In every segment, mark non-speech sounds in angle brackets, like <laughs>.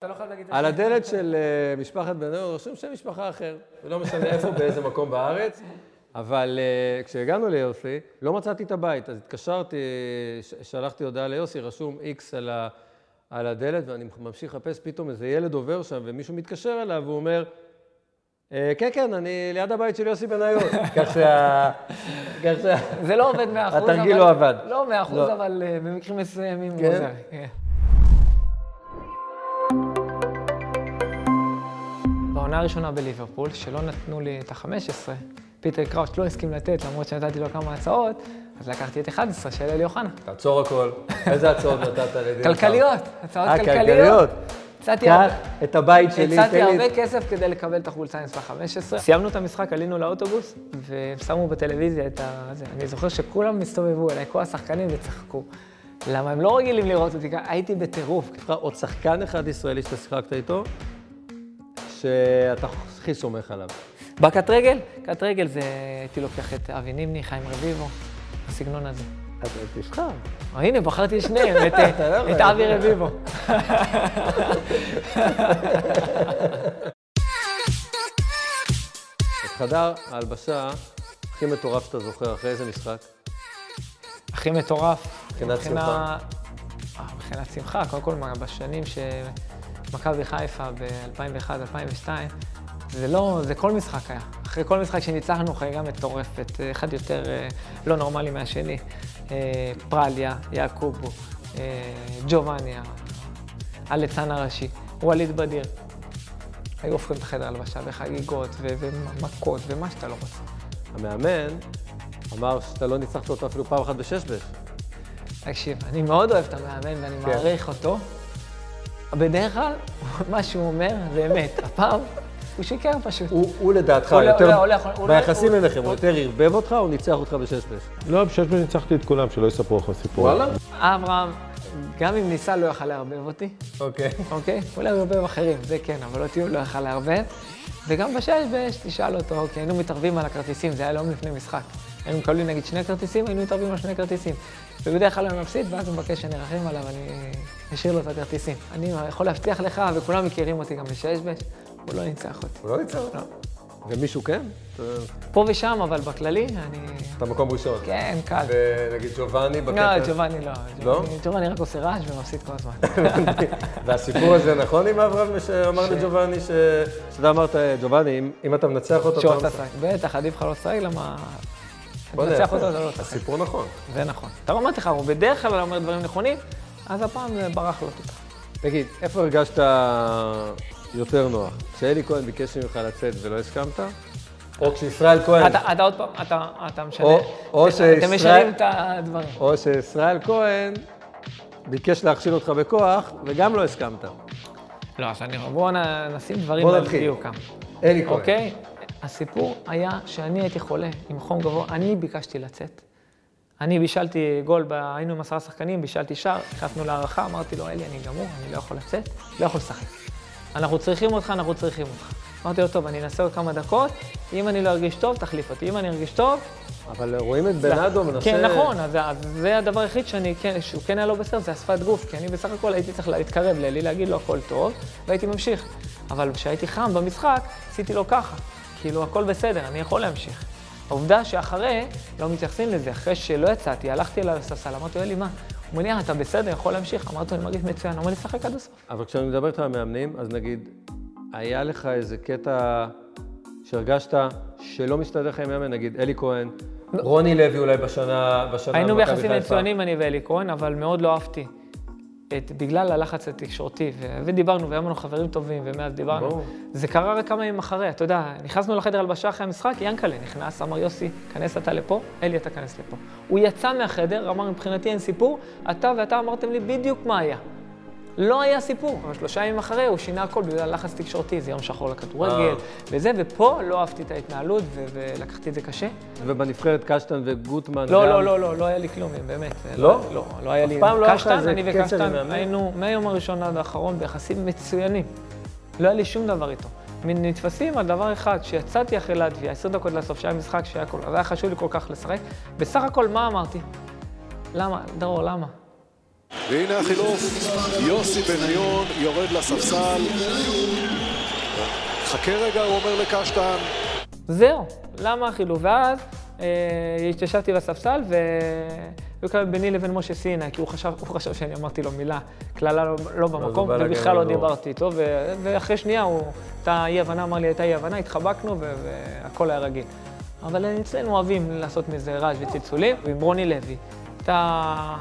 אתה לא חייב להגיד את על זה. הדלת של אה, משפחת בן אור רשום שם משפחה אחר, ולא משנה איפה, <laughs> באיזה מקום בארץ. אבל אה, כשהגענו ליוסי, לא מצאתי את הבית, אז התקשרתי, שלחתי הודעה ליוסי, רשום איקס על, ה, על הדלת, ואני ממשיך לחפש, פתאום איזה ילד עובר שם, ומישהו מתקשר אליו, והוא אומר, "אה, כן, כן, אני ליד הבית של יוסי בניון. <laughs> כך שה... כך שה... זה לא עובד 100%. התרגיל אבל- לא עבד. לא 100%, לא. אבל במקרים מסוימים הוא כן? עוזר. בעונה הראשונה בליברפול, שלא נתנו לי את ה-15, פיטר קראוץ' לא הסכים לתת, למרות שנתתי לו כמה הצעות, אז לקחתי את 11 של אלי אוחנה. תעצור הכל. איזה הצעות נתת לדין? כלכליות, הצעות אה, כלכליות. קח הרבה- את הבית שלי, הצעתי תן לי... הרבה כסף כדי לקבל את החולצה עם מספר 15. סיימנו את המשחק, עלינו לאוטובוס, והם שמו בטלוויזיה את ה... זה. אני זוכר שכולם הסתובבו אליי, כל השחקנים, וצחקו. למה הם לא רגילים לראות אותי ככה? הייתי בטירוף. עוד שחקן אחד ישראלי שאתה שיחקת איתו, שאתה הכי סומך עליו. בקט רגל? קט רגל זה, הייתי לוקח את אבי נימני, חיים רביבו, הסגנון הזה. אז תבחר. או, הנה, בחרתי את שניהם, את, לא אבי רביבו. את חדר ההלבשה הכי מטורף שאתה זוכר, אחרי איזה משחק? הכי מטורף. מבחינת מבחינה- אה, מבחינת שמחה, קודם כל בשנים שמכבי חיפה ב-2001-2002, זה לא, זה כל משחק היה. אחרי כל משחק שניצחנו חגיגה מטורפת, אחד יותר אה, לא נורמלי מהשני. אה, פרליה, יעקובו, אה, ג'ובאניה, הליצן הראשי, ווליד בדיר. היו הופכים את החדר הלבשה בחגיגות ו- ומכות ומה שאתה לא רוצה. המאמן אמר שאתה לא ניצחת אותו אפילו פעם אחת בשש-בש. תקשיב, אני מאוד אוהב את המאמן ואני כן. מעריך אותו. בדרך כלל, <laughs> מה שהוא אומר זה אמת. <laughs> הפעם, הוא שיקר פשוט. הוא הוא לדעתך הוא לא- יותר, הוא לא- הוא לא- הוא לא- ביחסים הוא- אליכם, הוא הוא- יותר ערבב אותך או ניצח אותך בשש-בש? לא, בשש בש ניצחתי את כולם, שלא יספרו לך סיפור. אברהם, גם אם ניסה, לא יכל לערבב אותי, אוקיי. אוקיי? אולי הוא ערבב אחרים, זה כן, אבל אותי הוא לא יכל לערבב. וגם בשש בש, תשאל אותו, אוקיי, היינו מתערבים על הכרטיסים, זה היה יום לפני משחק. היינו מקבלים נגיד שני כרטיסים, היינו מתערבים על שני כרטיסים. ובדרך כלל הוא מפסיד, ואז הוא מבקש שנרחם עליו, אני אשאיר לו את הכרטיסים. אני יכול להבטיח לך, וכולם מכירים אותי גם בשש בש, הוא לא ניצח אותי. הוא לא ניצח? לא. ומישהו כן? פה ושם, אבל בכללי, אני... אתה מקום ראשון. כן, קל. ונגיד ג'ובאני בקטע... לא, ג'ובאני לא. לא? ג'ובאני- רק עושה רעש ומפסיד כל הזמן. <laughs> והסיפור הזה נכון עם אברהם, שאמר לג'ובאני, ש- שאתה אמרת, ג'ובאני, אם- אתה מנצח אותו... שהוא רצה לשחק. בטח, עדיף לך לא לשחק, למה... תנצח אותו, אתה לא תשחק. הסיפור נכון. זה נכון. אתה אמרתי לך, הוא בדרך כלל אומר דברים נכונים, אז הפעם זה ברח לו טיפה. תגיד, איפה הרגשת יותר נוח? כשאלי כהן ביקש ממך לצאת ולא הסכמת? או כשישראל כהן, אתה אתה עוד פעם, אתה משנה. אתם שישראל- משנים את הדברים. או שישראל כהן ביקש להכשיל אותך בכוח וגם לא הסכמת. לא, אז אני... בואו נשים דברים על. דיוקם. אלי כהן. אוקיי? הסיפור היה שאני הייתי חולה עם חום גבוה, אני ביקשתי לצאת. אני בישלתי גול, ב... היינו עם עשרה שחקנים, בישלתי שער, נכנסנו להערכה, אמרתי לו, אלי, אני גמור, אני לא יכול לצאת, לא יכול לשחק. אנחנו צריכים אותך, אנחנו צריכים אותך. אמרתי לו, טוב, אני אנסה עוד כמה דקות, אם אני לא ארגיש טוב, תחליף אותי. אם אני ארגיש טוב, אבל רואים את בנאדו מנסה... כן, נכון, אז, אז זה הדבר היחיד שאני, כן, שהוא כן היה לא בסדר, זה השפת גוף, כי אני בסך הכל הייתי צריך להתקרב לאלי, להגיד לו הכל טוב, והייתי ממשיך. אבל כשהייתי חם במשחק, עשיתי לו ככה. כאילו, הכל בסדר, אני יכול להמשיך. העובדה שאחרי, לא מתייחסים לזה, אחרי שלא יצאתי, הלכתי אליו לספסל, אמרתי לו, אלי, מה? הוא אומר לי, "אה, אתה בסדר, יכול להמשיך? אמרתי לו, אני מרגיש מצוין, הוא אומר לי, שחק עד הסוף. אבל כשאני מדבר איתך על מאמנים, אז נגיד, היה לך איזה קטע שהרגשת שלא מסתדר לך עם מאמן, נגיד אלי כהן, רוני לוי אולי בשנה, בשנה היינו ביחסים. מצוינים, אני ואלי כהן, אבל מאוד לא אהבתי. את, בגלל הלחץ התקשורתי, ו- ודיברנו, והיו לנו חברים טובים, ומאז דיברנו. ברור. זה קרה רק כמה ימים אחרי, אתה יודע, נכנסנו לחדר הלבשה אחרי המשחק, ינקלה נכנס, אמר יוסי, כנס אתה לפה, אלי אתה כנס לפה. הוא יצא מהחדר, אמר מבחינתי אין סיפור, אתה ואתה אמרתם לי בדיוק מה היה. לא היה סיפור, אבל שלושה ימים אחרי הוא שינה הכל בגלל לחץ תקשורתי, זה יום שחור לכדורגל, אה. וזה, ופה לא אהבתי את ההתנהלות, ולקחתי את זה קשה. ובנבחרת קשטן וגוטמן לא. לא, לא, לא, לא היה לי כלום, באמת. לא? לא, לא היה לי... פעם לא היה לך איזה אני קשר עם? היינו מהיום הראשון עד האחרון ביחסים מצוינים. לא היה לי שום דבר איתו. נתפסים על דבר אחד, כשיצאתי אחרי לטביה, עשר דקות לסוף, שהיה משחק שהיה כל... אז היה חשוב לי כל כך לשחק. בסך הכל, מה אמרתי? למה? דרור, למה? והנה החילוף, יוסי בניון יורד לספסל. חכה רגע, הוא אומר לקשטן. זהו, למה החילוף? ואז אה, התיישבתי בספסל, והיו כאלה ביני לבין משה סיני, כי הוא חשב, הוא חשב שאני אמרתי לו מילה, קללה לא, לא במקום, ובכלל לא. דיברתי איתו, ו, ואחרי שנייה הוא, הייתה אי-הבנה, אמר לי, הייתה אי-הבנה, התחבקנו, ו- והכל היה רגיל. אבל אצלנו אוהבים לעשות מזה רעש וצלצולים, ועם רוני לוי, הייתה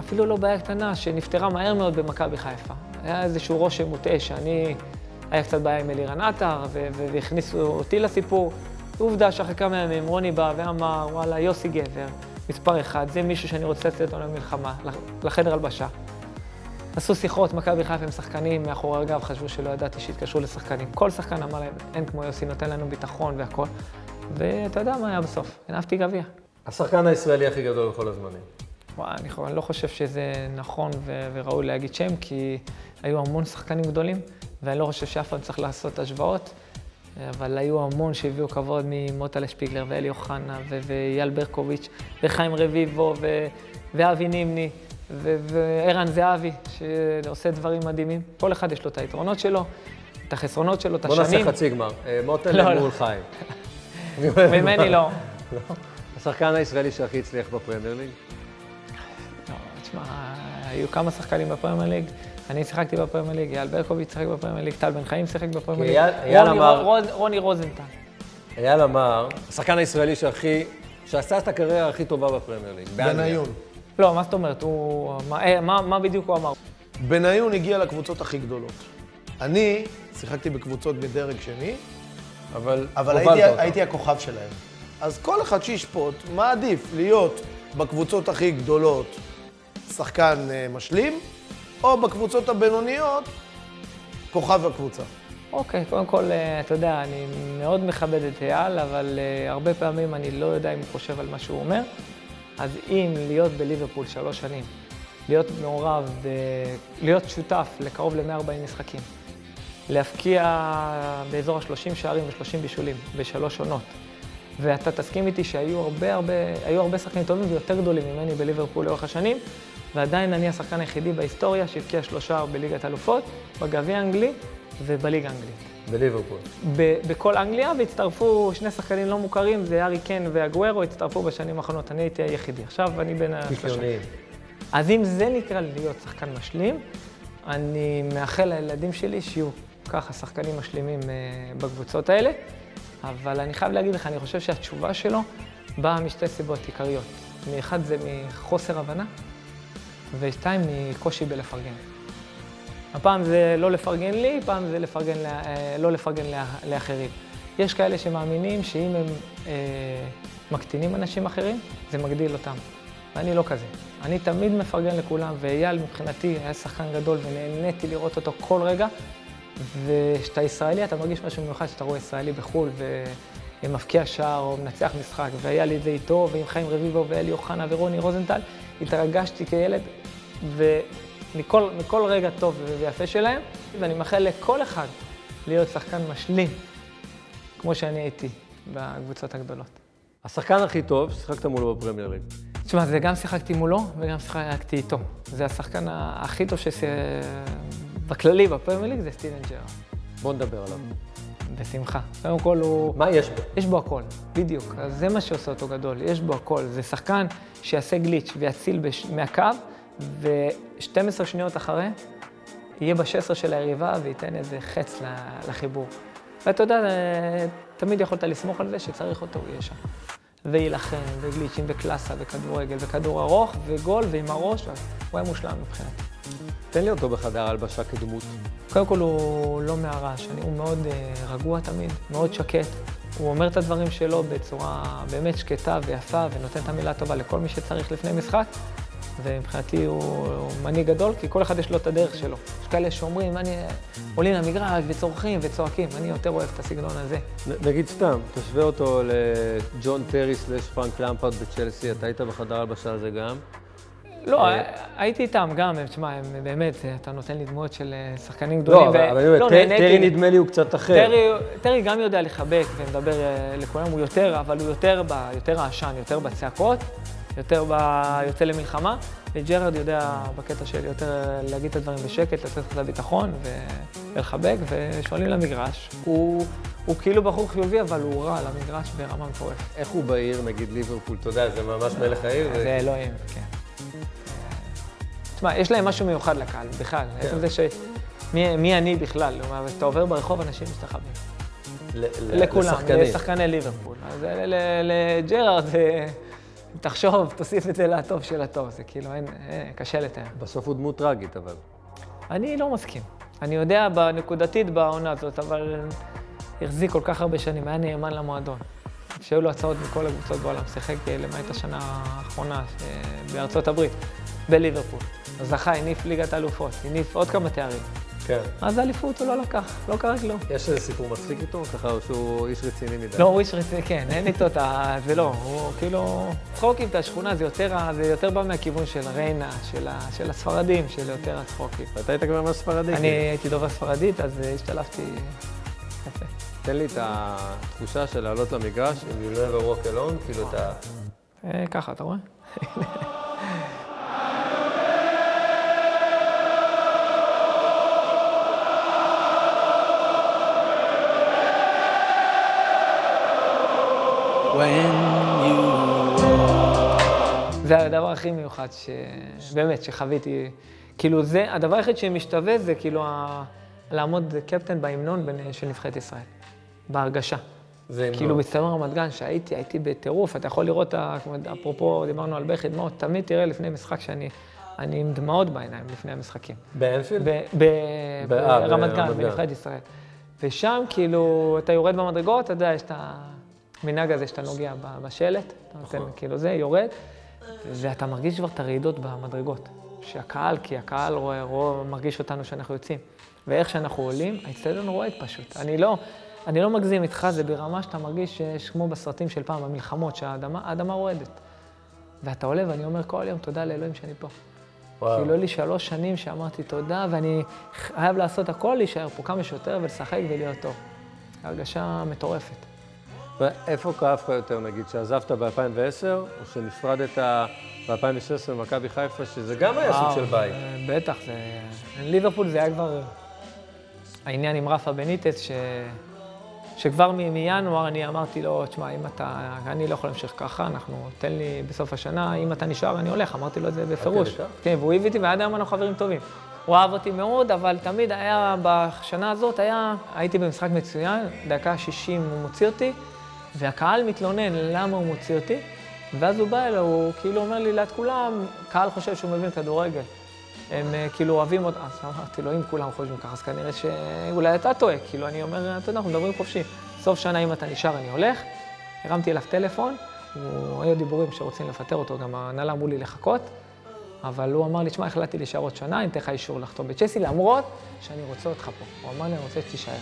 אפילו לא בעיה קטנה, שנפתרה מהר מאוד במכבי חיפה. היה איזשהו רושם מוטעה שאני, היה קצת בעיה עם אלירן עטר, והכניסו אותי לסיפור. עובדה שאחרי כמה ימים רוני בא ואמר, וואלה, יוסי גבר, מספר אחד, זה מישהו שאני רוצה לצאת איתו למלחמה, לח- לחדר הלבשה. עשו שיחות, מכבי חיפה עם שחקנים מאחורי הגב, חשבו שלא ידעתי שהתקשרו לשחקנים. כל שחקן אמר להם, אין כמו יוסי, נותן לנו ביטחון והכול. ואתה יודע מה היה בסוף, הנפתי גביע. השחקן הישראלי הכי גדול בכל הזמנים. וואי, אני, אני לא חושב שזה נכון ו- וראוי להגיד שם, כי היו המון שחקנים גדולים, ואני לא חושב שאף אחד צריך לעשות השוואות, אבל היו המון שהביאו כבוד ממוטלה שפיגלר ואלי אוחנה ואייל ברקוביץ' וחיים רביבו ו- ואבי נימני וערן זהבי, שעושה דברים מדהימים. כל אחד יש לו את היתרונות שלו, את החסרונות שלו, את בוא השנים. נעשה חצי גמר. אה, לא, מוטל לא. מול חיים. ממני לא. <laughs> השחקן הישראלי שהכי הצליח בפרמייר ליג? תשמע, היו כמה שחקנים בפרמייר ליג. אני שיחקתי בפרמייר ליג, אייל ברקוביץ' שיחק בפרמייר ליג, טל בן חיים שיחק בפרמייר ליג. אייל- אייל רוני- אמר- רוז- רוני רוזנטל. אייל אמר, השחקן הישראלי שהכי, שעשה את הקריירה הכי טובה בפרמייר ליג. בניון. לא, מה זאת אומרת? הוא... מה- אה, מה מה בדיוק הוא אמר? בניון הגיע לקבוצות הכי גדולות. אני שיחקתי בקבוצות מדרג שני, אבל אבל הייתי. הייתי הכוכב שלהם. אז כל אחד שישפוט, מה עדיף, להיות בקבוצות הכי גדולות שחקן אה, משלים, או בקבוצות הבינוניות כוכב הקבוצה. אוקיי, קודם כל, אה, אתה יודע, אני מאוד מכבד את אייל, אבל אה, הרבה פעמים אני לא יודע אם הוא חושב על מה שהוא אומר. אז אם להיות בליברפול שלוש שנים, להיות מעורב. להיות שותף לקרוב ל-140 משחקים, להפקיע באזור ה-30 שערים ו-30 בישולים בשלוש עונות, ואתה תסכים איתי שהיו הרבה הרבה, היו הרבה שחקנים טובים ויותר גדולים ממני בליברפול לאורך השנים, ועדיין אני השחקן היחידי בהיסטוריה שהבקיע שלושה בליגת אלופות, בגביע האנגלי ובליגה האנגלית. בליברפול. בכל אנגליה, והצטרפו שני שחקנים לא מוכרים, זה ארי קן והגוורו, הצטרפו בשנים האחרונות. אני הייתי היחידי. עכשיו אני בין השלושה. קיקיוניים. אז אם זה נקרא להיות שחקן משלים, אני מאחל לילדים שלי שיהיו ככה שחקנים משלימים אה, בקבוצות האלה, אבל אני חייב להגיד לך, אני חושב שהתשובה שלו באה משתי סיבות עיקריות. מאחד זה מחוסר הבנה, ושתיים מקושי בלפרגן. הפעם זה לא לפרגן לי, פעם זה לפרגן, אה, לא לפרגן לאחרים. יש כאלה שמאמינים שאם הם אה, מקטינים אנשים אחרים, זה מגדיל אותם. ואני לא כזה. אני תמיד מפרגן לכולם, ואייל מבחינתי היה שחקן גדול ונהניתי לראות אותו כל רגע. וכשאתה ישראלי, אתה מרגיש משהו מיוחד כשאתה רואה ישראלי בחו"ל ומבקיע שער או מנצח משחק, והיה לי את זה איתו, ועם חיים רביבו ואלי אוחנה ורוני רוזנטל, התרגשתי כילד, ומכל מכל רגע טוב ויפה שלהם, ואני מאחל לכל אחד להיות שחקן משלים, כמו שאני הייתי בקבוצות הגדולות. השחקן הכי טוב ששיחקת מולו בפרמייר ליג. תשמע, זה גם שיחקתי מולו וגם שיחקתי איתו. זה השחקן הכי טוב שש... בכללי בפרמייר ליג זה סטיבן ג'רארד. בוא נדבר עליו. בשמחה. קודם כל הוא... מה יש בו? יש בו הכל, בדיוק. אז זה מה שעושה אותו גדול, יש בו הכל. זה שחקן שיעשה גליץ' ויציל בש... מהקו, ו-12 שניות אחרי, יהיה ב-16 של היריבה וייתן איזה חץ לחיבור. ואתה יודע, אה, תמיד יכולת לסמוך על זה שצריך אותו, הוא יהיה שם. ויילחם, וגליצ'ים, וקלאסה, וכדורגל, וכדור ארוך, וגול, ועם הראש, הוא היה מושלם מבחינתי. תן לי אותו בחדר הלבשה כדמות. קודם כל הוא לא מהרעש, הוא מאוד אה, רגוע תמיד, מאוד שקט. הוא אומר את הדברים שלו בצורה באמת שקטה ויפה, ונותן את המילה הטובה לכל מי שצריך לפני משחק. ומבחינתי הוא, הוא מנהיג גדול, כי כל אחד יש לו את הדרך שלו. יש כאלה שאומרים, אני, עולים למגרש וצורכים וצועקים, אני יותר אוהב את הסגנון הזה. נ- נגיד סתם, תשווה אותו לג'ון טרי סלש פרנק למפרד בצ'לסי, אתה היית בחדר הלבשה הזה גם. לא, אה, הייתי איתם גם, תשמע, הם באמת, אתה נותן לי דמות של אה, שחקנים גדולים. לא, אבל אני אומר, לא. טרי נדמה לי הוא קצת אחר. טרי, גם יודע לחבק ומדבר אה, לכולם, הוא יותר, אבל הוא יותר, העשן, יותר בצעקות, יותר ב... יוצא למלחמה, וג'רארד יודע בקטע של יותר להגיד את הדברים בשקט, לתת לך את הביטחון. ולחבק, ושואלים למגרש. הוא, הוא כאילו בחור חיובי, אבל הוא רע למגרש ברמה מטורפת. איך הוא בעיר, נגיד ליברפול, אתה יודע, זה ממש מלך העיר. זה אלוהים, כן. תשמע, יש להם משהו מיוחד לקהל, בכלל. כן. עצם זה ש... מי, מי אני בכלל? כלומר, כשאתה עובר ברחוב, אנשים ל- לכולם, לשחקנים. לשחקני ליברפול. אז לג'רארד, אה, תחשוב, <laughs> תוסיף את זה לטוב של הטוב, זה כאילו, אין, אין, קשה לתאר. בסוף הוא דמות טרגית, אבל. אני לא מסכים. אני יודע בנקודתית בעונה הזאת, אבל החזיק כל כך הרבה שנים, היה נאמן למועדון. שהיו לו הצעות מכל הקבוצות בעולם, שיחק אה, למעט השנה האחרונה אה, בארצות הברית, בליברפול. זכה, הניף ליגת האלופות, הניף עוד כמה תארים. כן. אז האליפות הוא לא לקח, לא קרה כלום. יש איזה סיפור מצחיק איתו, ככה, או שהוא איש רציני מדי? לא, הוא איש רציני, כן, אין איתו את ה... זה לא, הוא כאילו... צחוקים את השכונה, זה יותר, ה- זה יותר בא מהכיוון של ריינה, של, ה, של הספרדים, של יותר הצחוקים. אתה היית כבר ממש ספרדי. אני כאילו. הייתי דובר ספרדית, אז אה, השתלבתי יפה. תן לי את התחושה של לעלות למגרש, אם you never walk alone, כאילו אתה... אה, ככה, אתה רואה? זה הדבר הכי מיוחד, ש... באמת, שחוויתי. כאילו, זה, הדבר היחיד שמשתווה זה כאילו ה... לעמוד קפטן בהמנון בין- של נבחרת ישראל, בהרגשה. זה המנון. כאילו, באצטדיון רמת גן, שהייתי, הייתי בטירוף, אתה יכול לראות, ה- אפרופו, דיברנו על בכי דמעות, תמיד תראה לפני משחק שאני אני עם דמעות בעיניים לפני המשחקים. באנפילד? אה, ברמת גן. בנבחרת ישראל. ושם, כאילו, אתה יורד במדרגות, אתה יודע, יש את המנהג הזה שאתה נוגע בשלט, אתה נותן, נכון. כאילו זה, יורד, ואתה מרגיש כבר את הרעידות במדרגות. שהקהל, כי הקהל רואה, רואה, מרגיש אותנו שאנחנו יוצאים. ואיך שאנחנו עולים, האצטדיון רועד פשוט. אני לא, אני לא מגזים איתך, זה ברמה שאתה מרגיש שיש כמו בסרטים של פעם, במלחמות, שהאדמה האדמה רועדת. ואתה עולה ואני אומר כל יום, תודה לאלוהים שאני פה. וואו. כאילו, לי שלוש שנים שאמרתי תודה, ואני חייב לעשות הכל, להישאר פה כמה שיותר ולשחק ולהיות טוב. הרגשה מטורפת. ואיפה כאב לך יותר, נגיד, שעזבת ב-2010, או שנפרדת ב-2016 במכבי חיפה, שזה גם היה סוג של בית. אה, בטח, זה... ליברפול זה היה כבר העניין עם רפה בניטס, ש... שכבר מ- מינואר אני אמרתי לו, תשמע, אם אתה... אני לא יכול להמשיך ככה, אנחנו... תן לי בסוף השנה, אם אתה נשאר, אני הולך. אמרתי לו את זה בפירוש. כן, והוא הביא אותי, ועד היום אנחנו חברים טובים. הוא אהב אותי מאוד, אבל תמיד היה, בשנה הזאת היה, הייתי במשחק מצוין, דקה 60 הוא מוציא אותי, והקהל מתלונן למה הוא מוציא אותי, ואז הוא בא אליו, הוא כאילו אומר לי ליד כולם, קהל חושב שהוא מבין כדורגל. הם אה, כאילו אוהבים אותו, אז אמרתי לו, אם כולם חושבים ככה, אז כנראה שאולי אתה טועה. כאילו, אני אומר, אתה יודע, אנחנו מדברים חופשי. סוף שנה, אם אתה נשאר, אני הולך. הרמתי אליו טלפון, הוא, היו דיבורים שרוצים לפטר אותו, גם ההנהלה אמרו לי לחכות, אבל הוא אמר לי, תשמע, החלטתי להישאר עוד שנה, אני אתן לך אישור לחתום בצ'סי, למרות שאני רוצה אותך פה. הוא אמר לי, אני רוצה שתישאר.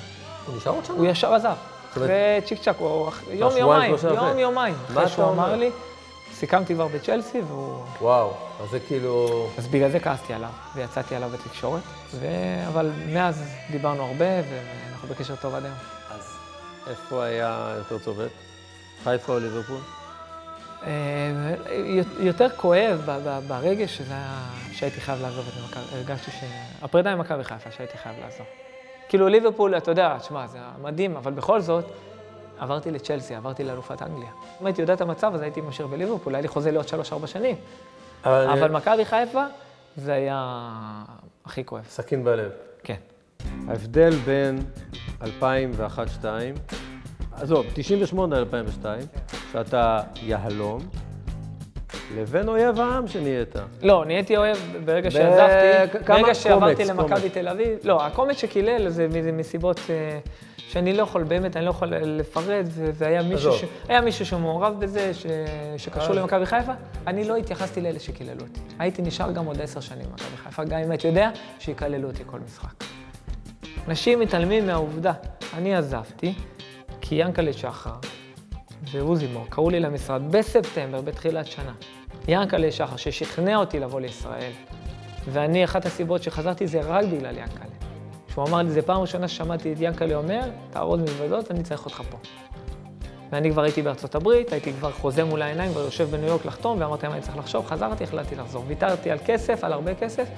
הוא נשאר עוד שנה? הוא ישר עזב. אומרת- אחרי צ'יק צ'אק, אח- יום יומיים, יום. יומיים. מה אחרי אתה שהוא אמר? לי, סיכמתי כבר בצ'לסי, והוא... וואו, אז זה כאילו... אז בגלל זה כעסתי עליו, ויצאתי עליו בתקשורת, ו... אבל מאז דיברנו הרבה, ואנחנו בקשר טוב עד היום. אז איפה היה יותר צובט? חיפה או ליברפול? אה, יותר כואב ב- ב- ברגש שזה היה, שהייתי חייב לעזוב את מכבי, הרגשתי ש... הפרידה עם מכבי חיפה, שהייתי חייב לעזוב. כאילו ליברפול, אתה יודע, תשמע, זה מדהים, אבל בכל זאת, עברתי לצ'לסי, עברתי לאלופת אנגליה. אם הייתי יודע את המצב, אז הייתי ממשיך בליברפול, היה לי חוזה לעוד שלוש-ארבע שנים. אבל מכבי חיפה, זה היה הכי כואב. סכין בלב. כן. ההבדל בין 2001-2002, עזוב, 98 ל-2002, שאתה יהלום, לבין אויב העם שנהיית. לא, נהייתי אוהב ברגע שעזבתי, ברגע שעברתי למכבי. תל אביב. לא, הקומץ שקילל זה מסיבות אה, שאני לא יכול, באמת, אני לא יכול לפרט, והיה מישהו. ש... היה מישהו שמעורב בזה, ש... שקשור אז- למכבי חיפה. אני לא התייחסתי לאלה שקיללו אותי. הייתי נשאר גם עוד עשר שנים במכבי חיפה, גם אם הייתי יודע שיקללו אותי כל משחק. אנשים מתעלמים מהעובדה. אני עזבתי, כי ינקלה שחר ועוזי מור קראו לי למשרד בספטמבר, בתחילת שנה. ינקלה שחר, ששכנע אותי לבוא לישראל, ואני, אחת הסיבות שחזרתי זה רק בגלל ינקלה. שהוא אמר לי, זו פעם ראשונה ששמעתי את ינקלה אומר, תארוז מזוודות, אני צריך אותך פה. ואני כבר הייתי בארצות הברית, הייתי כבר חוזה מול העיניים, כבר יושב בניו יורק לחתום, ואמרתי למה אני צריך לחשוב, חזרתי, החלטתי לחזור. ויתרתי על כסף, על הרבה כסף,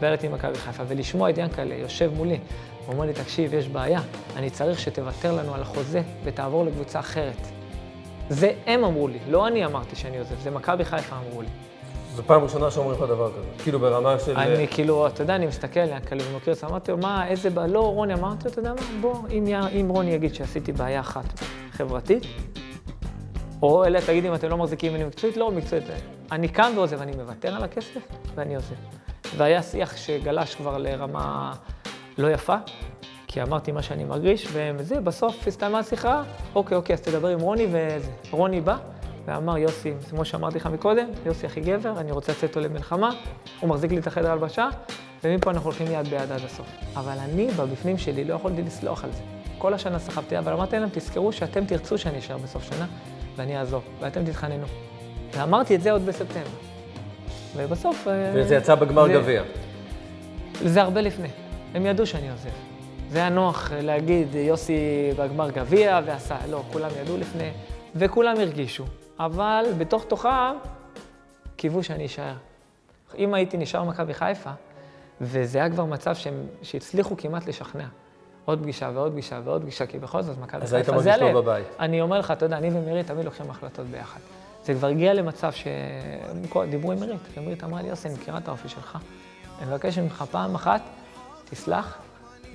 ועליתי מכבי חיפה. ולשמוע את ינקלה יושב מולי, הוא אומר לי, תקשיב, יש בעיה, אני צריך שתוותר לנו על החוזה ותעבור לקבוצה אחרת. זה הם אמרו לי, לא אני אמרתי שאני עוזב, זה מכבי חיפה אמרו לי. זו פעם ראשונה שאומרים לך דבר כזה. כאילו ברמה של... אני כאילו, אתה יודע, אני מסתכל, ינקלה ומכיר את זה, אמרתי לו, מה, איזה בעיה, לא, רוני, אמרתי לו, אתה יודע מה, בוא, אם, י- אם רוני יגיד שעשיתי בעיה אחת חברתית, או אלה, תגיד אם אתם לא מחזיקים ממני מקצועית, לא מקצועית, אני קם ועוזב, אני מוותר על הכסף ואני עוזב. והיה שיח שגלש כבר לרמה לא יפה, כי אמרתי מה שאני מרגיש, וזה, בסוף הסתיימה השיחה, אוקיי, אוקיי, אז תדבר עם רוני וזה. רוני בא ואמר, יוסי, כמו שאמרתי לך מקודם, יוסי הכי גבר, אני רוצה לצאת איתו למלחמה, הוא מחזיק לי את החדר הלבשה, ומפה אנחנו הולכים יד ביד עד הסוף. אבל אני, בבפנים שלי, לא יכולתי לסלוח על זה. כל השנה סחבתי, אבל אמרתי להם, תזכרו שאתם תרצו שאני אשאר בסוף שנה, ואני אעזוב, ואתם תתחננו. ואמרתי את זה עוד בספטמבר. ובסוף... אה, וזה יצא בגמר גביע. זה הרבה לפני. הם ידעו שאני עוזב. זה היה נוח להגיד, יוסי בגמר גביע ועשה, לא, כולם ידעו לפני, וכולם הרגישו. אבל בתוך תוכם קיוו שאני אשאר. אם הייתי נשאר במכבי חיפה, וזה היה כבר מצב שהם, שהצליחו כמעט לשכנע. עוד פגישה ועוד פגישה ועוד פגישה, כי בכל זאת מכבי אז היית חיפה זה מרגיש הלב. לא בבית. אני אומר לך, אתה יודע, אני ומירית תמיד לוקחים החלטות ביחד. זה כבר הגיע למצב שדיברו עם מירית, ומירית אמרה לי, יוסי, אני מכירה את האופי שלך. אני מבקש ממך פעם אחת, תסלח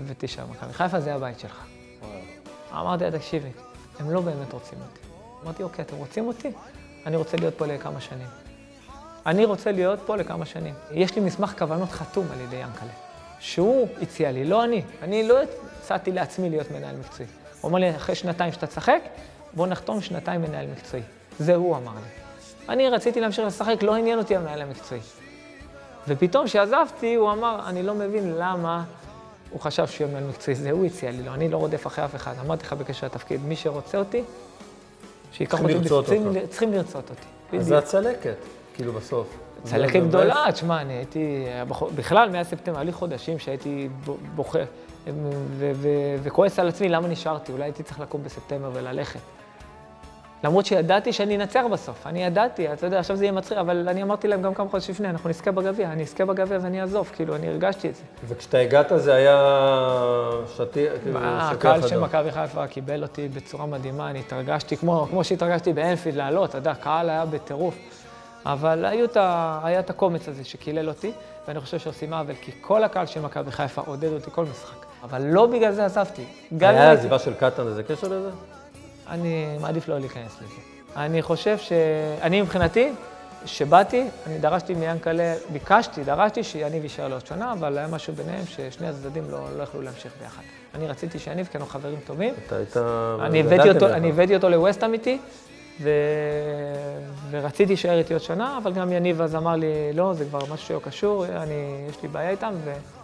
ותישאר במכבי חיפה, זה הבית שלך. אמרתי לה, תקשיבי, הם לא באמת רוצים אותי. אמרתי, אוקיי, אתם רוצים אותי? אני רוצה להיות פה לכמה שנים. אני רוצה להיות פה לכמה שנים. יש לי מסמך כוונות חתום על ידי ינקלה, שהוא הציע לי, לא אני. אני לא הצעתי לעצמי להיות מנהל מקצועי. הוא אמר לי, אחרי שנתיים שאתה תשחק, בוא נחתום שנתיים מנהל מקצועי. זה הוא אמר לי. אני רציתי להמשיך לשחק, לא עניין אותי המנהל המקצועי. ופתאום כשעזבתי, הוא אמר, אני לא מבין למה הוא חשב שהוא יהיה מנהל מקצועי. זה הוא הציע לי, לא, אני לא רודף אחרי אף אחד. אמרתי לך בקשר לתפקיד, מי שרוצה אותי, שייקח אותי. לרצות צריכים- אותך. צריכים לרצות אותי. אז זה הצלקת, כאילו בסוף. צלקת גדולה, תשמע, אני הייתי, בכלל, מאז ספטמבר, היה לי חודשים שהייתי בוכה וכועס על עצמי, למה נשארתי? אולי הייתי צריך לקום בספטמבר וללכת. למרות שידעתי שאני אנצח בסוף, אני ידעתי, אתה יודע, עכשיו זה יהיה מצחיק, אבל אני אמרתי להם גם כמה חודשים לפני, אנחנו נזכה בגביע, אני אזכה בגביע ואני אעזוב, כאילו, אני הרגשתי את זה. וכשאתה הגעת זה היה שתי- כאילו, שטיח הקהל של. מכבי חיפה קיבל אותי בצורה מדהימה, אני התרגשתי, כמו, כמו שהתרגשתי באנפילד לעלות, אתה יודע, הקהל היה בטירוף. אבל את ה, היה את הקומץ הזה שקילל אותי, ואני חושב שעושים עוול, כי כל הקהל של מכבי חיפה עודד אותי כל משחק. אבל לא בגלל זה עזבתי. היה עזיבה של קטן, איזה קשר לזה? אני מעדיף לא להיכנס לזה. אני חושב ש... אני מבחינתי, שבאתי, אני דרשתי מיענקלה, ביקשתי, דרשתי שיניב יישאר לעוד שנה, אבל היה משהו ביניהם ששני הצדדים לא, לא יכלו להמשיך ביחד. אני רציתי שיניב, כי אנחנו חברים טובים. אתה היית... אני הבאתי אותו. אני הבאתי אותו לווסט אמיתי, ו... ורציתי להישאר איתי עוד שנה, אבל גם יניב אז אמר לי, לא, זה כבר משהו שלא קשור, אני, יש לי בעיה איתם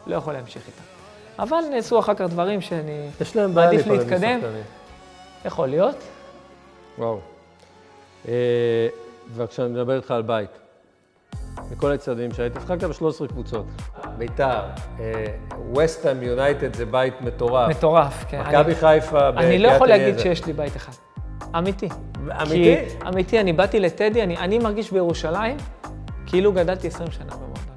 ולא יכול להמשיך איתם. אבל נעשו אחר כך דברים שאני יש להם בעיה מעדיף להתקדם. יכול להיות. וואו. אה, וכשאני מדבר איתך על בית, מכל הצדדים שהיית, שיחקת ב-13 קבוצות. ביתר, ווסטהאם יונייטד זה בית מטורף. מטורף, כן. מכבי אני- חיפה אני לא יכול להגיד. שיש לי בית אחד. אמיתי. אמיתי? כי, אמיתי, אני באתי לטדי, אני, אני מרגיש בירושלים כאילו גדלתי 20 שנה.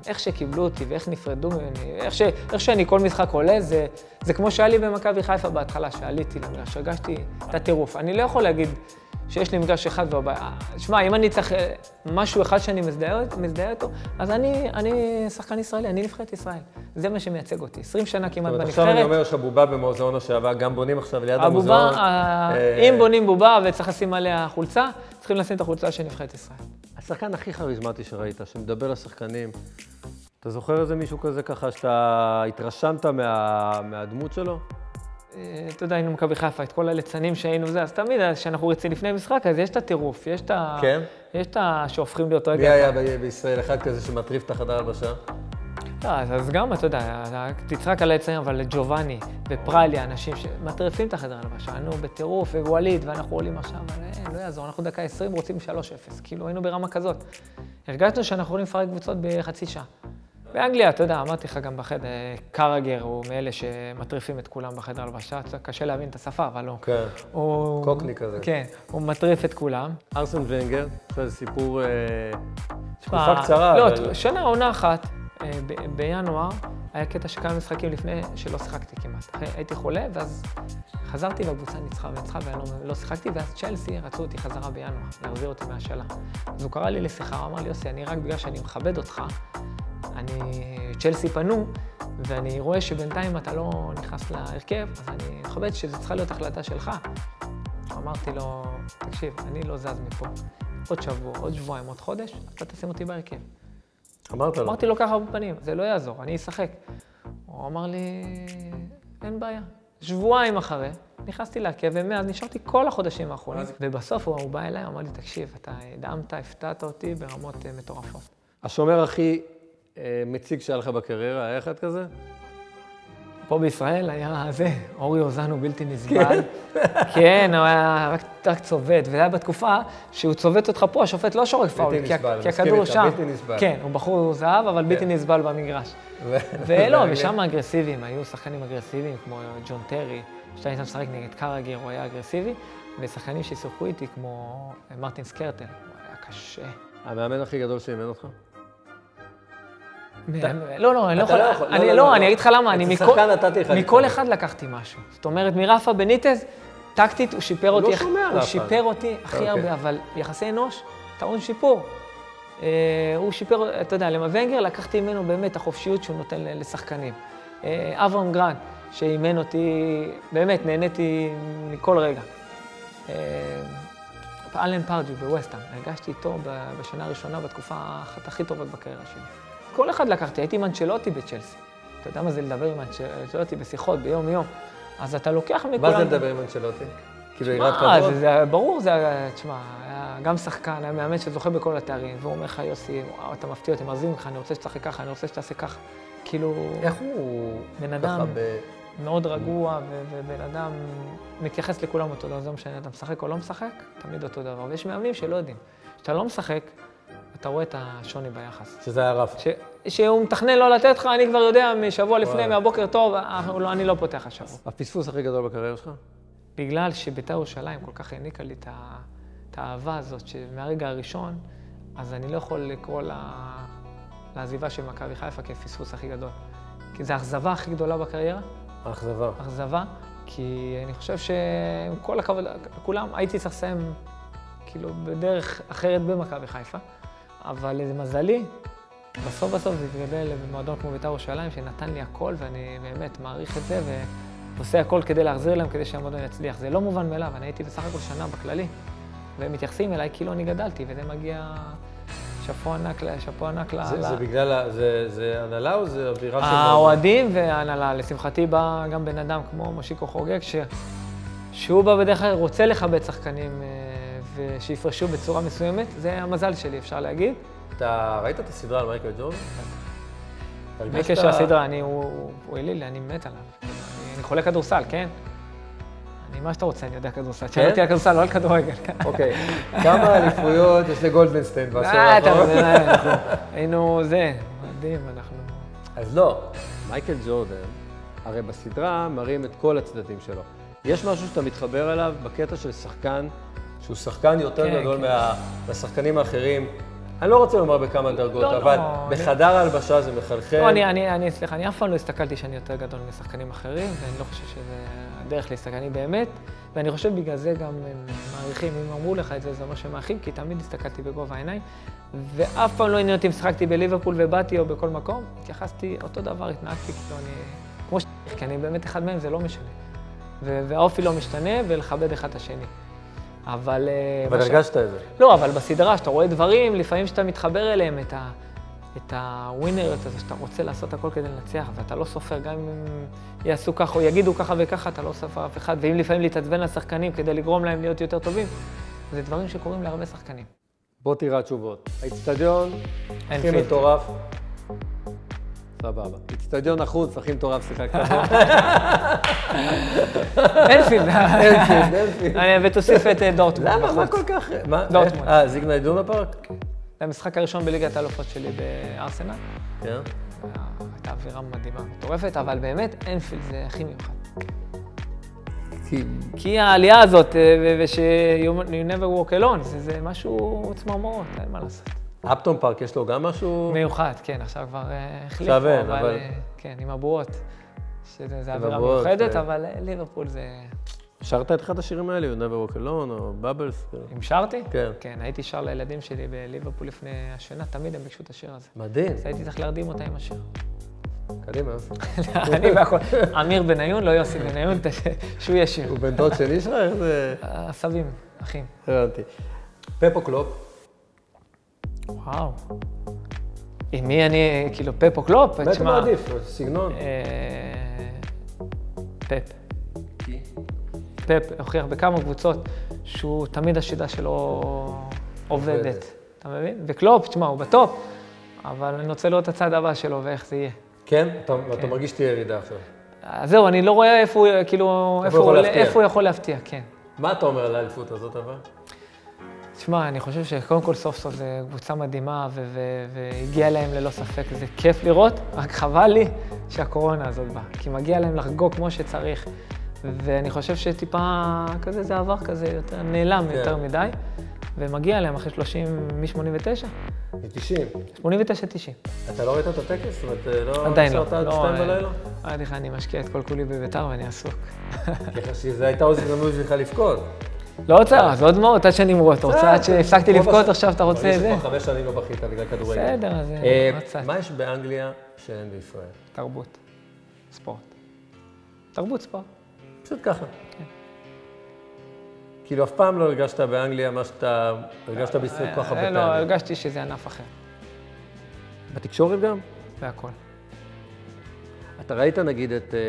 איך שקיבלו אותי ואיך נפרדו ממני, איך, ש, איך שאני כל משחק עולה, זה, זה כמו שהיה לי במכבי חיפה בהתחלה, שעליתי למגרש, הרגשתי את הטירוף. אני לא יכול להגיד שיש לי מגרש אחד והבעיה. שמע, אם אני צריך אה, משהו אחד שאני מזדהה, מזדהה איתו, אז אני, אני שחקן ישראלי, אני נבחרת ישראל. זה מה שמייצג אותי. 20 שנה כמעט בנבחרת. עכשיו אני אומר שהבובה במוזיאון השעבר, גם בונים עכשיו ליד הבובה, המוזיאון. ה- אה, אם בונים בובה וצריך לשים עליה חולצה, צריכים לשים את החולצה של נבחרת ישראל. השחקן הכי כריזמטי שראית, שמדבר לשחקנים, אתה זוכר איזה מישהו כזה ככה, שאתה התרשמת מה, מהדמות שלו? אה, אתה יודע, היינו מכבי חיפה, את כל הליצנים שהיינו זה, אז תמיד כשאנחנו רצים לפני משחק, אז יש את הטירוף, יש את ה... כן? יש את ה... שהופכים להיות רגע... מי היה בישראל אחד כזה שמטריף את החדר הלבשה? לא, אז, אז גם, אתה יודע, תצחק על היצרים, אבל ג'ובאני ופרליה, אנשים שמטריפים את החדר הלבשה, נו, בטירוף, ווליד, ואנחנו עולים עכשיו, אבל אין, לא יעזור, אנחנו דקה 20 רוצים 3-0, כאילו היינו ברמה כזאת. הרגשנו שאנחנו יכולים לפרק קבוצות בחצי שעה. באנגליה, אתה יודע, אמרתי לך גם בחדר, קרגר הוא מאלה שמטריפים את כולם בחדר הלבשה, קשה להבין את השפה, אבל הוא... כן. הוא... קוקני כזה. כן, הוא מטריף את כולם. ארסן ונגר, איזה סיפור, אה, תקופה קצרה, לא, אבל... שנה, עונה אחת, אה, ב- בינואר, היה קטע של כמה משחקים לפני שלא שיחקתי כמעט. הייתי חולה, ואז חזרתי והקבוצה ניצחה וניצחה ואני לא, לא שיחקתי, ואז צ'לסי רצו אותי חזרה בינואר, להחזיר אותי מהשאלה. אז הוא קרא לי לשיחה, הוא אמר לי, יוסי, אני רק בגלל שאני מכבד אותך, אני... צ'לסי פנו, ואני רואה שבינתיים אתה לא נכנס להרכב, אז אני מכבד שזו צריכה להיות החלטה שלך. אמרתי לו, תקשיב, אני לא זז מפה. עוד שבוע, עוד שבועיים, עוד חודש, אתה תשים אותי בהרכב. אמרת לו. אמרתי לו ככה בפנים, זה לא יעזור, אני אשחק. הוא אמר לי, אין בעיה. שבועיים אחרי, נכנסתי להרכב, ומאז נשארתי כל החודשים האחרונים. ובסוף הוא, הוא בא אליי, אמר לי, תקשיב, אתה הדהמת, הפתעת אותי ברמות אה, מטורפות. השומר הכי אה, מציג שהיה לך בקריירה, היה אחד כזה? פה בישראל היה זה, אורי אוזן הוא בלתי נסבל. כן, הוא היה רק, רק צובט, וזה היה בתקופה שהוא צובט אותך פה, השופט לא שורק פאול, כי, כי הכדור שם. בלתי נסבל. כן, הוא בחור זהב, אבל בלתי כן. נסבל במגרש. ולא? ושם אגרסיביים, היו שחקנים אגרסיביים, כמו ג'ון טרי, שאתה היית משחק נגד קראגר, הוא היה אגרסיבי, ושחקנים ששיחקו איתי, כמו מרטין שקרטל, הוא היה קשה. המאמן הכי גדול שאימן אותך? לא, לא, אני לא אתה יכול, לא יכול, לא, אני לא, לא, לא. אני אגיד לך למה, אני מכל-. אחד לקחתי משהו. זאת אומרת, מרפה בניטז, טקטית הוא שיפר הוא לא אותי, שומע על הוא. שיפר אותי הכי אוקיי. הרבה, אבל יחסי אנוש, טעון שיפור. אה, הוא שיפר, אתה יודע, למה לקחתי ממנו באמת החופשיות שהוא נותן לשחקנים. אה, אברהם גרנד, שאימן אותי, באמת, נהניתי מכל רגע. אה, אלן פרדיו בווסטהאם, הרגשתי איתו בשנה הראשונה, בתקופה אחת הכי טובות בקריירה שלי. כל אחד לקחתי, הייתי עם אנצ'לוטי בצ'לסי. אתה יודע מה זה לדבר עם אנצ'לוטי בשיחות ביום-יום? אז אתה לוקח מכולם... מה זה לדבר עם אנצ'לוטי? כאילו יראת כבוד? זה, זה ברור, זה, היה- תשמע, היה גם שחקן, היה מאמן שזוכה בכל התארים, והוא אומר לך, יוסי, וואו, אתה מפתיע אותי, מרזים ממך, אני רוצה שתשחק ככה, אני רוצה שתעשה ככה. כאילו, איך הוא בן אדם ב... מאוד רגוע, ו- ובן אדם מתייחס לכולם אותו דבר, זה לא משנה, אתה משחק או לא משחק, תמיד אותו דבר. ויש מאמנים שלא יודעים. כשאתה לא משחק, אתה רואה את השוני ביחס. שזה היה רף. ש... שהוא מתכנן לא לתת לך, אני כבר יודע משבוע לפני. מהבוקר טוב, אה, לא, אני לא פותח השבוע. הפספוס הכי גדול בקריירה שלך? בגלל שבית"ר ירושלים כל כך העניקה לי את, ה... את האהבה הזאת, שמהרגע הראשון, אז אני לא יכול לקרוא לה... לעזיבה של מכבי חיפה כפספוס הכי גדול. כי זו האכזבה הכי גדולה בקריירה, האכזבה. אכזבה, כי אני חושב שעם כל הכבוד לכולם, הייתי צריך לסיים כאילו בדרך אחרת במכבי חיפה, אבל למזלי, בסוף בסוף זה התגדל במועדון כמו בית"ר ירושלים, שנתן לי הכל, ואני באמת מעריך את זה, ועושה הכל כדי להחזיר להם, כדי שהמועדון יצליח. זה לא מובן מאליו, אני הייתי בסך הכל שנה בכללי, והם מתייחסים אליי כאילו אני גדלתי, וזה מגיע שאפו ענק, שאפו ענק ל... זה ל- זה בגלל, זה- זה הנהלה או זה אווירה של... האוהדים וההנהלה. לשמחתי בא גם בן אדם כמו מושיקו חוגג, ש... שהוא בא בדרך כלל רוצה לכבד שחקנים אה, ושיפרשו בצורה מסוימת. זה המזל שלי, אפשר להגיד. אתה ראית את הסדרה על מייקל ג'ורדן? הרגשת- בקשר הסדרה, אני, הוא, הוא, הוא העליל לי, אני מת עליו. אני, חולה כדורסל, כן? אני, מה שאתה רוצה, אני יודע כדורסל. תשאל אותי על כדורסל, לא על כדורגל. אוקיי, כמה אליפויות יש לגולדנסטיין בעשור אה, אתה האחרון? יודע, אנחנו היינו זה, מדהים, אנחנו... אז לא, מייקל ג'ורדן, הרי בסדרה מראים את כל הצדדים שלו. יש משהו שאתה מתחבר אליו בקטע של שחקן, שהוא שחקן יותר כן, גדול כן. מה- מהשחקנים האחרים. אני לא רוצה לומר בכמה דרגות, לא, לא, אבל אני- בחדר ההלבשה זה מחלחל. לא, אני, אני, אני, סליחה, אני אף פעם לא הסתכלתי שאני יותר גדול משחקנים אחרים, ואני לא חושב שזה הדרך להסתכל, אני באמת, ואני חושב בגלל זה גם הם מעריכים, אם אמרו לך את זה, זה אומר שהם מעריכים, כי תמיד הסתכלתי בגובה העיניים, ואף פעם לא עניין אותי אם שיחקתי בליברפול ובאתי או בכל מקום, התייחסתי אותו דבר, התנהגתי כאילו אני, כמו שצריך, כי אני באמת אחד מהם, זה לא משנה. והאופי לא משתנה, ולכבד אחד את השני. אבל... אה, אבל מה ש- הרגשת את זה. לא, אבל בסדרה, שאתה רואה דברים, לפעמים שאתה מתחבר אליהם, את, ה, את הווינריות הזה, שאתה רוצה לעשות הכל כדי לנצח, ואתה לא סופר, גם אם יעשו ככה או יגידו ככה וככה, אתה לא סופר אף אחד, ואם לפעמים להתעצבן לשחקנים כדי לגרום להם להיות יותר טובים, זה דברים שקורים להרבה שחקנים. בוא תראה התשובות. האיצטדיון הכי. מטורף. סבבה. איצטדיון החוץ, הכי מטורף שיחקת. אנפילד. אנפילד, אנפילד. ותוסיף את אה, דורטמונד למה? מה. כל כך... מה? דורטמונד. אה, זיגנה אידונה פארק? זה המשחק הראשון בליגת האלופות שלי בארסנל. כן. הייתה אווירה מדהימה, מטורפת, אבל באמת, אנפילד זה הכי מיוחד. כי העלייה הזאת, אה, וש- you never walk alone, זה, זה משהו צמרמורות, אין מה לעשות. אפטון פארק יש לו גם משהו? מיוחד, כן, עכשיו כבר אה, החליפו, אבל... אבל- אה, כן, עם הבועות. שזה זה אווירה מיוחדת, אה. אבל ליברפול זה... שרת את אחד השירים האלה, You never walk alone, או בבלס? אם שרתי? כן. כן, הייתי שר לילדים שלי בליברפול לפני השנה, תמיד הם ביקשו את השיר הזה. מדהים. אז הייתי צריך להרדים אותה עם השיר. קדימה, יוסי. <laughs> אני והכל. אמיר בניון, לא יוסי בניון, <laughs> שהוא יהיה שיר. הוא בן דוד שלי שלך? איך זה... הסבים, אחים. הבנתי. פפ או קלופ, וואו. עם מי אני, כאילו, פפ או קלופ? מה אתה מעדיף? סגנון? אה, פפ. פפ הוכיח בכמה קבוצות שהוא תמיד השיטה שלו עובדת. אתה מבין? וקלופ, תשמע, הוא בטופ, אבל אני רוצה לראות את הצד הבא שלו ואיך זה יהיה. כן? אתה- אתה מרגיש שתהיה ירידה עכשיו. אז זהו, אני לא רואה איפה הוא, כאילו? איפה הוא יכול להפתיע, כן. מה אתה אומר על האליפות הזאת אבל? תשמע, אני חושב שקודם כל סוף סוף זו קבוצה מדהימה והגיע להם ללא ספק, זה כיף לראות, רק חבל לי שהקורונה הזאת באה, כי מגיע להם לחגוג כמו שצריך, ואני חושב שטיפה כזה זה עבר כזה יותר נעלם כן. יותר מדי, ומגיע להם אחרי 30, מ-89? מ-90. 89-90. אתה לא ראית את הטקס? זאת אומרת, לא עדיין לא. עד לא, שתיים אה, בלילה? אמרתי לך, אני משקיע את כל כולי בביתר ואני עסוק. <laughs> ככה שזו הייתה עוד הזדמנות בשבילך לבכות. לא רוצה, זה עוד דמעות, עד שנמרות. אתה רוצה, עד שהפסקתי לבכות, עכשיו אתה רוצה מרגיש זה? שכבר חמש שנים לא בכית בגלל כדורגל. בסדר, אז אה, אה, עוד קצת. מה יש באנגליה שאין בישראל? תרבות, ספורט. תרבות ספורט. פשוט ככה. כאילו, אף פעם לא הרגשת באנגליה מה שאתה הרגשת בישראל כל כך הרבה אה, לא, פעמים. הרגשתי שזה ענף אחר, בתקשורת גם? והכל. אתה ראית נגיד את אה,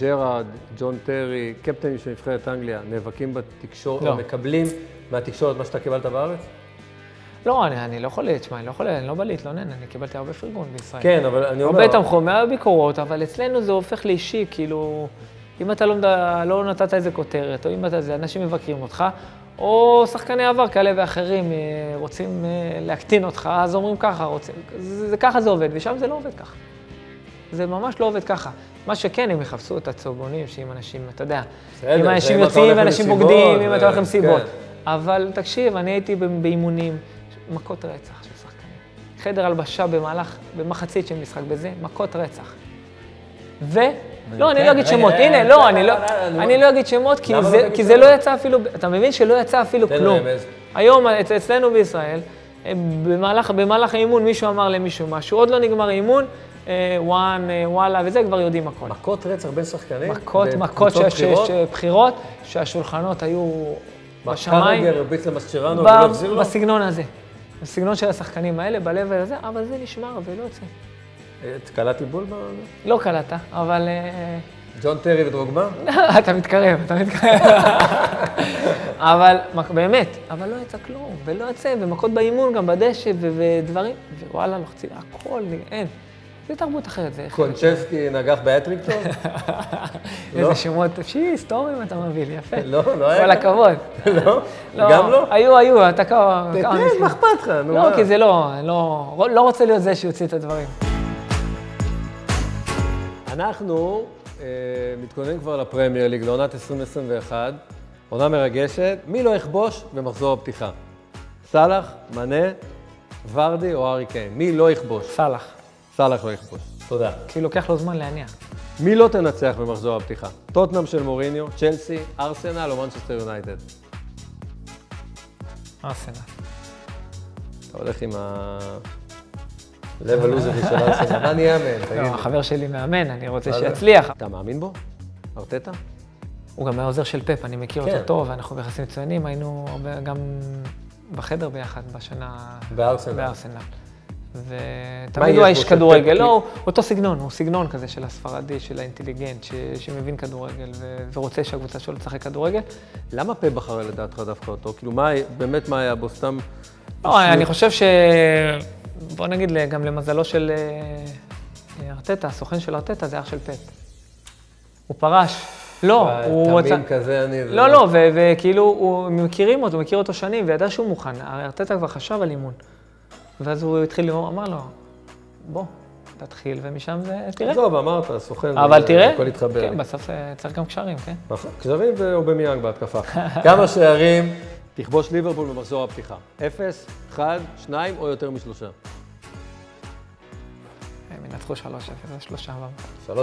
ג'רארד, ג'ון טרי, קפטנים של נבחרת אנגליה, נאבקים בתקשורת, לא. או מקבלים מהתקשורת מה שאתה קיבלת בארץ? לא, אני, אני לא יכול, תשמע, אני לא יכול, אני לא בא להתלונן, אני קיבלתי הרבה פרגון בישראל. כן, אבל אני אומר... הרבה תמכו, הרבה ביקורות, אבל אצלנו זה הופך לאישי, כאילו, אם אתה לא, לא נתת איזה כותרת, או אם אתה זה, אנשים מבקרים אותך, או שחקני עבר כאלה ואחרים אה, רוצים אה, להקטין אותך, אז אומרים ככה, רוצים, זה, זה ככה זה עובד, ושם זה לא עובד ככה. זה ממש לא עובד ככה. מה שכן, הם יחפשו את הצהובונים, שאם אנשים, אתה יודע, בסדר, אם אנשים יוצאים ואנשים בוגדים, אם אתה הולך למסיבות. כן. אבל תקשיב, אני הייתי באימונים, מכות רצח של שחקנים. חדר הלבשה במהלך, במחצית של משחק בזה, מכות רצח. ו... לא, אני כן, לא אגיד רגע, שמות, הנה, לא, אני לא, אני לא אגיד שמות, כי לא זה- שמות? לא יצא אפילו, אתה מבין שלא יצא אפילו כלום. היום אצ- אצלנו בישראל, אה, במהלך האימון מישהו אמר למישהו משהו, עוד לא נגמר האימון, וואן, אה, וואלה, וזה כבר יודעים הכל. מכות רצח בין שחקנים? מכות, מכות שיש בחירות? שיש בחירות, שהשולחנות היו בשמיים, קרגר הרביץ למסצ'רנו ולא החזיר לו? בסגנון הזה. בסגנון של השחקנים האלה, ב-level הזה, אבל זה נשמר ולא יוצא. אה, קלעתי בול. לא קלטת, אבל אה, ג'ון טרי ודרוגמה? אתה מתקרב, אתה מתקרב. אבל באמת, אבל לא יצא כלום, ולא יצא, ומכות באימון גם בדשא ודברים, ווואלה, לוחצים, הכל, אין. זה תרבות אחרת, זה... קונצ'בסקי נגח באטריקטון? <laughs> איזה שמות, שי, היסטוריים אתה מביא לי, יפה. לא, לא היה. כל הכבוד. <laughs> לא? גם לא? היו, היו, אתה כמה... תן, מקרים. מה אכפת לך? נו, לא? כי זה לא, לא, לא רוצה להיות זה שיוציא את הדברים. אנחנו אה, מתכוננים כבר לפרמייר ליג, לעונת 2021, עונה מרגשת. מי לא יכבוש במחזור הפתיחה? סאלח, מנה, ורדי או ארי קיין? מי לא יכבוש? סאלח, סאלח לא יכבוש. תודה. כי לוקח לו זמן להניע. מי לא תנצח במחזור הפתיחה? טוטנאם של מוריניו, צ'לסי, ארסנל או מנצ'סטר יונייטד? ארסנל. אתה הולך עם ה... לב הלוזרי של ארסנל. <laughs> מה נהיה מהם? תגיד לא. החבר שלי מאמן, אני רוצה? שיצליח. אתה מאמין בו? ארטטה? הוא גם היה עוזר של פפ, אני מכיר כן. אותו טוב, אנחנו ביחסים מצוינים, היינו גם בחדר ביחד בשנה... בארסנל. ותמיד הוא האיש כדורגל? לא, אותו סגנון, הוא סגנון כזה של הספרדי, של האינטליגנט, ש- שמבין כדורגל ו- ורוצה שהקבוצה שלו תשחק כדורגל. למה פה בחר לדעתך דווקא אותו? כאילו, מה, באמת מה היה בו? סתם... לא, אני חושב ש... בוא נגיד, גם למזלו של אה, ארטטה, הסוכן של ארטטה זה אח של פפ. הוא פרש. לא, הוא רצה... תמים כזה אני... לא, לא, ו- וכאילו, הוא- מכירים אותו, מכיר אותו שנים, וידע שהוא מוכן. הרי ארטטה כבר חשב על אימון. ואז הוא התחיל לראות, אמר לו, בוא, תתחיל, ומשם זה, תראה. עזוב, אמרת, סוכן, אבל תראה, הכל התחבר. כן, בסוף אה, צריך גם קשרים, כן? נכון, קשרים ואובמיאנג בהתקפה. <laughs> כמה שערים תכבוש ליברפול במחזור הפתיחה? אפס, אחד, שניים או יותר משלושה? הם ינצחו 3-0, זה שלושה. אבל- 3-0.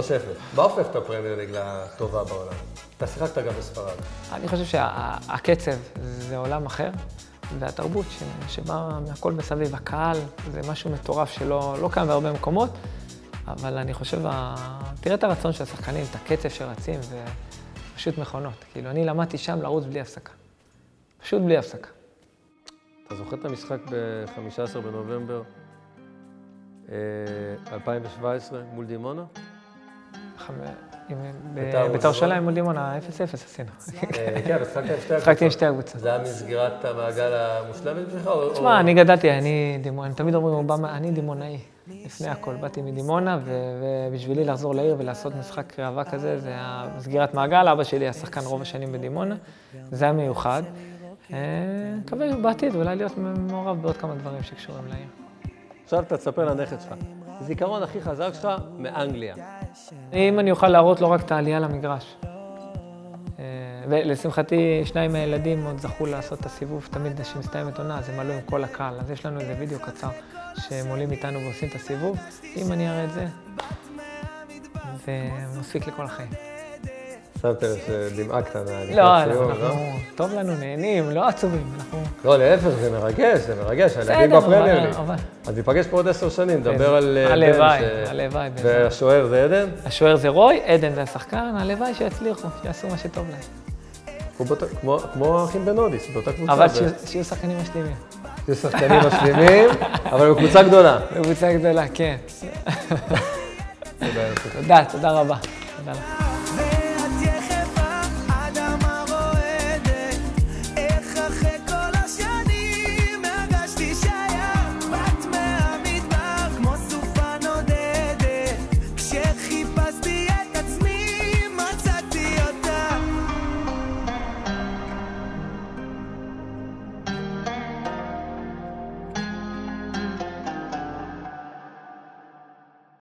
מה הופך את הפרמייר ליג לטובה בעולם? אתה שיחקת גם בספרד. אני חושב שהקצב זה עולם אחר, והתרבות שבאה מהכל מסביב, הקהל, זה משהו מטורף שלא לא קיים בהרבה מקומות, אבל אני חושב, תראה את הרצון של השחקנים, את הקצב שרצים, זה פשוט מכונות. כאילו, אני למדתי שם לרוץ בלי הפסקה. פשוט בלי הפסקה. אתה זוכר את המשחק ב-15 בנובמבר אה, 2017 מול דימונה? בית"ר בית"ר ירושלים ירושלים? מול דימונה, 0-0 עשינו. אה, כן, משחקת עם שתי משחקתי עם שתי הקבוצות. זה היה מסגירת המעגל המושלמת? או- תשמע, אני גדלתי, אני דימונה, הם תמיד אומרים, אני דימונאי, לפני הכל. באתי מדימונה, ובשבילי לחזור לעיר ולעשות משחק ראווה כזה, זה היה סגירת מעגל. אבא שלי היה שחקן רוב השנים בדימונה, זה היה מיוחד. אה, מקווה בעתיד אולי להיות מעורב בעוד כמה דברים שקשורים לעיר. עכשיו אתה תספר לנכד שלך. הזיכרון הכי חזק שלך מאנגליה. אם אני אוכל להראות לו רק את העלייה למגרש. אה, ולשמחתי, שניים מהילדים עוד זכו לעשות את הסיבוב, תמיד כשמסתיימת עונה, אז הם עלו עם כל הקהל. אז יש לנו איזה וידאו קצר שהם עולים איתנו ועושים את הסיבוב. אם אני אראה את זה, זה מספיק לכל החיים. שמת שדמעקת מהלקראת לא, סיום, אנחנו, טוב לנו, נהנים, לא עצובים. אנחנו... לא, להפך, זה מרגש, זה מרגש, הילדים בסדר, בפרמייר ליג. אבל... אז ניפגש פה עוד עשר שנים, נדבר על אה, הלוואי, הלוואי. והשוער זה עדן? השוער זה רוי, עדן זה השחקן, הלוואי שיצליחו, שיעשו מה שטוב להם. כמו- האחים בנודיס, באותה קבוצה. אבל שיהיו- שחקנים משלימים. שיהיו שחקנים משלימים, אבל בקבוצה גדולה. <laughs> בקבוצה גדולה, כן. תודה, תודה רבה. תודה לך.